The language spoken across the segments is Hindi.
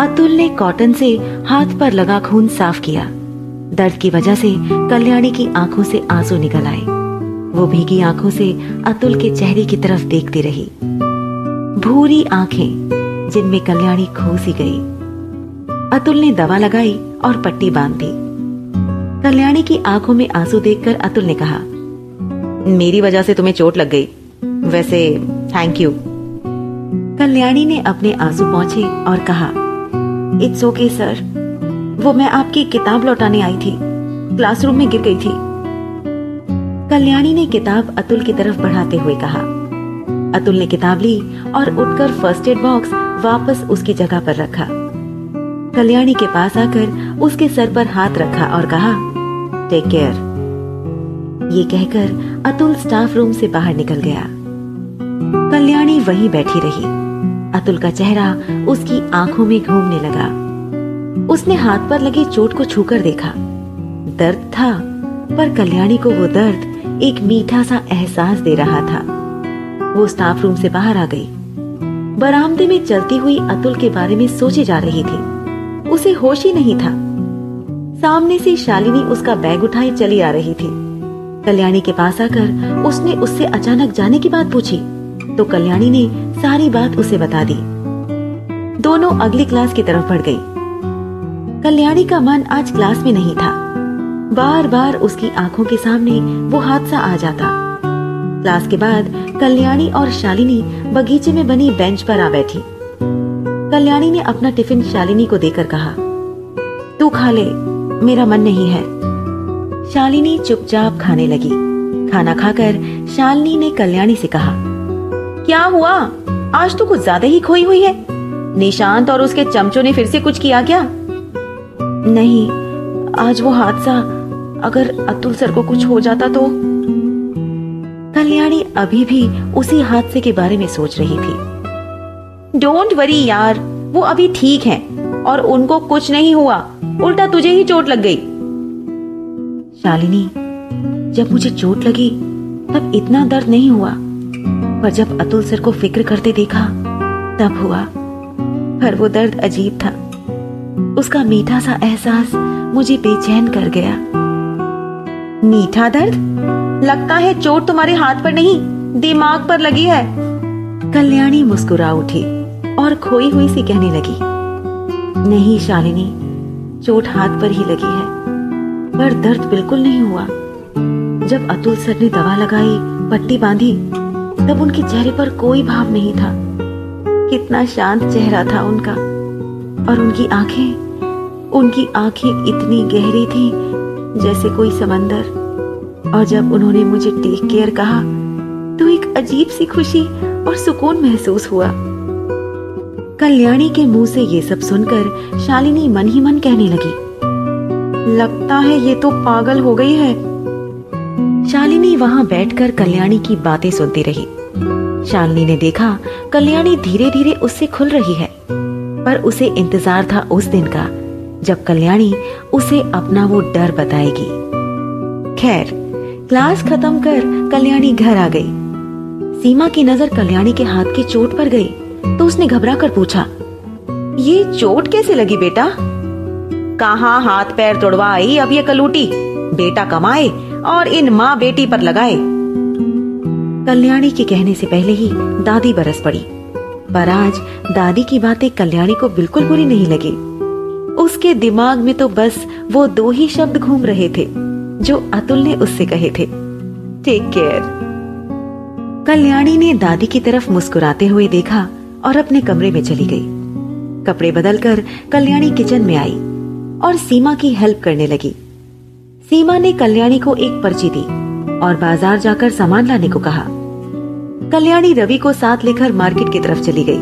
अतुल ने कॉटन से हाथ पर लगा खून साफ़ किया। दर्द की वजह से कल्याणी की आँखों से आँसू निकल आए। वो भीगी आँखों से अतुल के चेहरे की तरफ़ देखती रही। भूरी आँखें जिनमें कल्याणी खो सी गई। अतुल ने दवा लगाई और पट्टी बाँध दी। कल्याणी की आँखों में आँसू देखकर अतुल ने कहा, मेरी वजह से तुम्हें चोट लग गई। वैसे थैंक यू कल्याणी ने अपने आँसू पहुँचे और कहा इट्स ओके सर वो मैं आपकी किताब लौटाने आई थी। क्लासरूम में गिर गई थी। कल्याणी ने किताब अतुल की तरफ़ बढ़ाते हुए कहा। अतुल ने किताब ली और उठकर फ़र्स्ट एड बॉक्स वापस उसकी जगह पर रखा। कल्याणी के पास आकर उसके सर पर हाथ रखा और कहा टेक केयर ये कहकर अतुल स्टाफ रूम से बाहर निकल गया। कल्याणी वहीं बैठी रही। अतुल का चेहरा उसकी आँखों में घूमने लगा। उसने हाथ पर लगी चोट को छूकर देखा। दर्द था, पर कल्याणी को वो दर्द एक मीठा सा एहसास दे रहा था। वो स्टाफ रूम से बाहर आ गई। बरामदे में चलती हुई अतुल के बारे में सोचे जा रही थी। उसे होश ही नहीं था। सामने से शालिनी उसका बैग उठाए चली आ रही थी। कल्याणी के पास आकर उसने उससे अचानक जाने की बात पूछी। तो कल्याणी ने सारी बात उसे बता दी। दोनों अगली क्लास की तरफ़ बढ़ गई। कल्याणी का मन आज क्लास में नहीं था। बार बार उसकी आँखों के सामने वो हादसा आ जाता। क्लास के बाद कल्याणी और शालिनी बगीचे में बनी बेंच पर आ बैठी। कल्याणी ने अपना टिफ़िन शालिनी को देकर कहा, तू खा ले, मेरा मन नहीं है। शालिनी चुपचाप खाने लगी। खाना खाकर शालिनी ने कल्याणी से कहा, क्या हुआ? आज तो कुछ ज़्यादा ही खोई हुई है। निशांत और उसके चमचों ने फिर से कुछ किया क्या? नहीं, आज वो हादसा अगर अतुल सर को कुछ हो जाता तो? कल्याणी अभी भी उसी हादसे के बारे में सोच रही थी। डोंट वरी यार, वो अभी ठीक है और उनको कुछ नहीं हुआ। उल्टा तुझे ही चोट लग गई। शालिनी, जब मुझे चोट लगी, तब इतना दर्द नहीं हुआ। पर जब अतुल सर को फ़िक्र करते देखा, तब हुआ। पर वो दर्द अजीब था। उसका मीठा सा एहसास मुझे बेचैन कर गया। मीठा दर्द? लगता है चोट तुम्हारे हाथ पर नहीं, दिमाग पर लगी है। कल्याणी मुस्कुरा उठी और खोई हुई सी कहने लगी, नहीं शालिनी, चोट हाथ पर ही लगी है, पर दर्द बिल्कुल नहीं हुआ। जब अतुल सर ने दवा लगाई, पट्टी बांधी तब उनके चेहरे पर कोई भाव नहीं था। कितना शांत चेहरा था उनका। और उनकी आँखें उनकी आँखें इतनी गहरी थी, जैसे कोई समंदर। और जब उन्होंने मुझे टेक केयर कहा तो एक अजीब सी खुशी और सुकून महसूस हुआ। कल्याणी के मुँह से ये सब सुनकर शालिनी मन ही मन कहने लगी, लगता है ये तो पागल हो गई है। शालिनी वहाँ बैठकर कल्याणी की बातें सुनती रही। शालिनी ने देखा, कल्याणी धीरे धीरे उससे खुल रही है। पर उसे इंतज़ार था उस दिन का, जब कल्याणी उसे अपना वो डर बताएगी। खैर, क्लास खत्म कर कल्याणी घर आ गई। सीमा की नज़र कल्याणी के हाथ की चोट पर गई तो उसने घबरा कर पूछा, ये चोट कैसे लगी बेटा? कहा हाथ पैर तोड़वा आई अब ये कलूटी। बेटा कमाए और इन माँ बेटी पर लगाए। कल्याणी के कहने से पहले ही दादी बरस पड़ी। पर आज दादी की बातें कल्याणी को बिल्कुल बुरी नहीं लगी। उसके दिमाग में तो बस वो दो ही शब्द घूम रहे थे, जो अतुल ने उससे कहे थे। टेक केयर कल्याणी ने दादी की तरफ़ मुस्कुराते हुए देखा और अपने कमरे में चली गई। कपड़े बदलकर कल्याणी किचन में आई और सीमा की हेल्प करने लगी। सीमा ने कल्याणी को एक पर्ची दी और बाज़ार जाकर सामान लाने को कहा। कल्याणी रवि को साथ लेकर मार्केट की तरफ़ चली गई।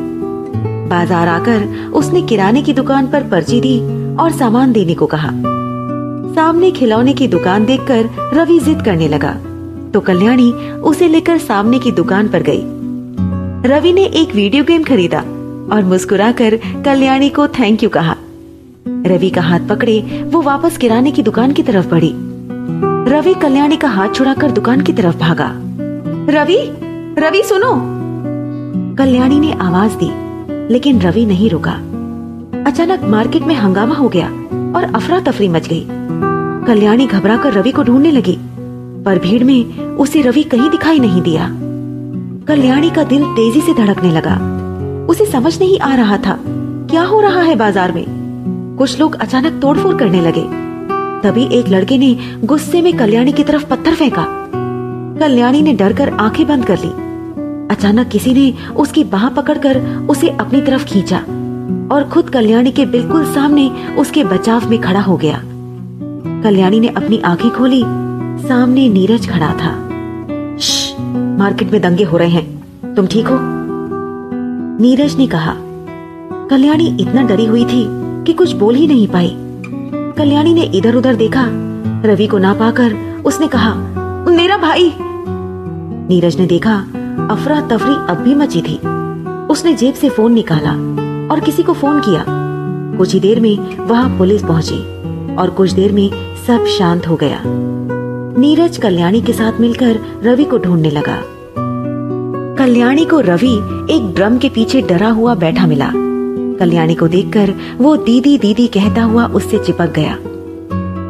बाज़ार आकर उसने किराने की दुकान पर पर्ची दी और सामान देने को कहा। सामने खिलौने की दुकान देखकर रवि जिद करने लगा तो कल्याणी उसे लेकर सामने की दुकान पर गई। रवि ने एक वीडियो गेम खरीदा और मुस्कुराकर कल्याणी को थैंक यू कहा। रवि का हाथ पकड़े, वो वापस किराने की दुकान की तरफ़ बढ़ी। रवि कल्याणी का हाथ छुड़ाकर दुकान की तरफ़ भागा। रवि रवि सुनो। कल्याणी ने आवाज़ दी, लेकिन रवि नहीं रुका। अचानक मार्केट में हंगामा हो गया और अफरा तफरी मच गई। कल्याणी घबरा कर रवि को ढूँढने लगी, पर भीड़ में उसे रवि कहीं दिखाई नहीं दिया। कल्याणी का दिल तेज़ी से धड़कने लगा। उसे समझ नहीं आ रहा था, क्या हो रहा है बाज़ार में? कुछ लोग अचानक तोड़फोड़ करने लगे। तभी एक लड़के ने गुस्से में कल्याणी की तरफ़ पत्थर फेंका। कल्याणी ने डर कर आँखें बंद कर ली। अचानक किसी ने उसकी बाह पकड़कर उसे अपनी तरफ़ खींचा और खुद कल्याणी के बिल्कुल सामने उसके बचाव में खड़ा हो गया। कल्याणी ने अपनी आँखें खोली। सामने नीरज खड़ा था। मार्केट में दंगे हो रहे हैं। तुम ठीक हो? नीरज ने कहा। कल्याणी इतना डरी हुई थी कि कुछ बोल ही नहीं पाई। कल्याणी ने इधर उधर देखा। रवि को ना पाकर उसने कहा, मेरा भाई! नीरज ने देखा अफरा तफरी अब भी मची थी। उसने जेब से फ़ोन निकाला और किसी को फ़ोन किया। कुछ ही देर में वहाँ पुलिस पहुँची और कुछ देर में सब शांत हो गया। नीरज कल्याणी के साथ मिलकर रवि को ढूँढने लगा। कल्याणी को रवि एक ड्रम के पीछे डरा हुआ बैठा मिला। कल्याणी को देखकर वो दीदी दीदी कहता हुआ उससे चिपक गया।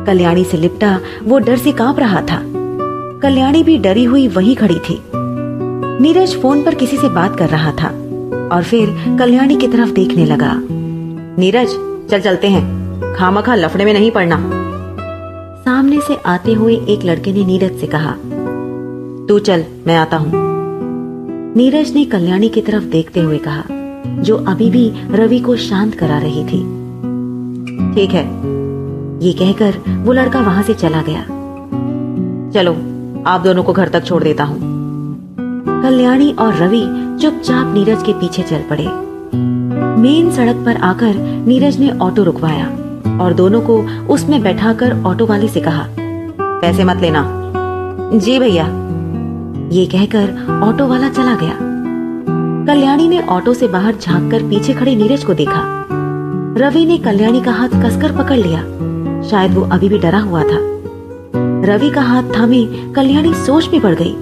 कल्याणी से लिपटा, वो डर से काँप रहा था। कल्याणी भी डरी हुई वहीं खड़ी थी। नीरज फ़ोन पर किसी से बात कर रहा था और फिर कल्याणी की तरफ़ देखने लगा। नीरज, चल चलते हैं। खामखा लफड़े में नहीं पड़ना। सामने से आते हुए एक लड़के ने नीरज से कहा, तू चल, मैं आता हूँ। नीरज ने कल्याणी की तरफ़ देखते हुए कहा जो अभी भी रवि को शांत करा रही थी। ठीक है, ये कहकर वो लड़का वहाँ से चला गया। चलो, आप दोनों को घर तक छोड़ देता हूँ। कल्याणी और रवि चुपचाप नीरज के पीछे चल पड़े। मेन सड़क पर आकर नीरज ने ऑटो रुकवाया और दोनों को उसमें बैठाकर ऑटो वाले से कहा, पैसे मत लेना। जी भैया। ये कहकर ऑटो वाला चला गया। कल्याणी ने ऑटो से बाहर झांककर पीछे खड़े नीरज को देखा। रवि ने कल्याणी का हाथ कसकर पकड़ लिया। शायद वो अभी भी डरा हुआ था। रवि का हाथ थामे, कल्याणी सोच में पड़ गई।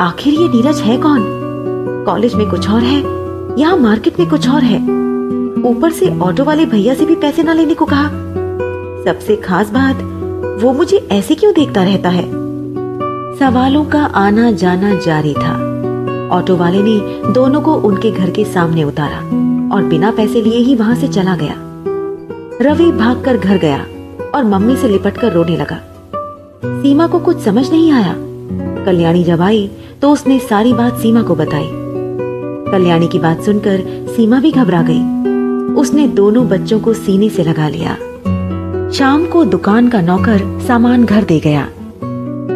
आखिर ये नीरज है कौन? कॉलेज में कुछ और है? यहाँ मार्केट में कुछ और है? ऊपर से ऑटो वाले भैया से भी पैसे ना लेने को कहा। सबसे खास बात, वो मुझे ऐसे क्यों देखता रहता है? सवालों का आना जाना जारी था। ऑटो वाले ने दोनों को उनके घर के सामने उतारा और बिना पैसे लिए ही वहाँ से चला गया। रवि भागकर घर गया और मम्मी से लिपटकर रोने लगा। सीमा को कुछ समझ नहीं आया। कल्याणी जब आई तो उसने सारी बात सीमा को बताई। कल्याणी की बात सुनकर सीमा भी घबरा गई। उसने दोनों बच्चों को सीने से लगा लिया। शाम को दुकान का नौकर सामान घर दे गया।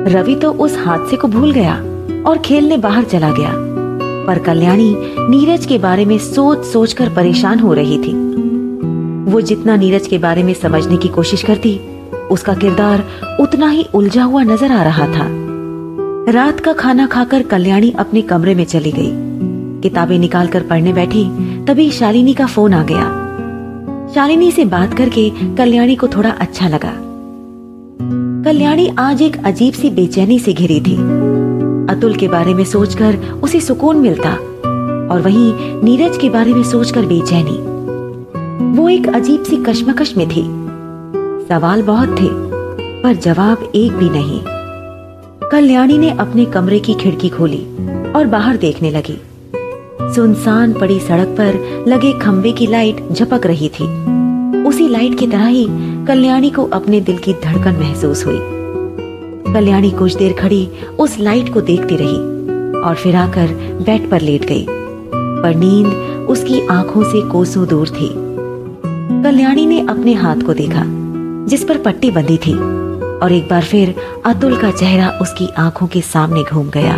रवि तो उस हादसे को भूल गया। और खेलने बाहर चला गया। पर कल्याणी नीरज के बारे में सोच सोच कर परेशान हो रही थी। वो जितना नीरज के बारे में समझने की कोशिश करती, उसका किरदार उतना ही उलझा हुआ नज़र आ रहा था। रात का खाना खाकर कल्याणी अपने कमरे में चली गई। किताबें निकालकर पढ़ने बैठी, तभी शालिनी का फ़ोन आ गया। शालिनी से बात करके कल्याणी को थोड़ा अच्छा लगा। कल्याणी आज एक अजीब सी बेचैनी से घिरी थी। अतुल के बारे में सोचकर उसे सुकून मिलता और वहीं नीरज के बारे में सोचकर बेचैनी। वो एक अजीब सी कश्मकश में थी। सवाल बहुत थे, पर जवाब एक भी नहीं। कल्याणी ने अपने कमरे की खिड़की खोली और बाहर देखने लगी। सुनसान पड़ी सड़क पर लगे खंबे की लाइट झपक रही थी। उसी लाइट की तरह ही कल्याणी को अपने दिल की धड़कन महसूस हुई। कल्याणी कुछ देर खड़ी उस लाइट को देखती रही और फिर आकर बेड पर लेट गई। पर नींद उसकी आँखों से कोसों दूर थी। कल्याणी ने अपने हाथ को देखा, जिस पर पट्टी बंधी थी, और एक बार फिर अतुल का चेहरा उसकी आँखों के सामने घूम गया।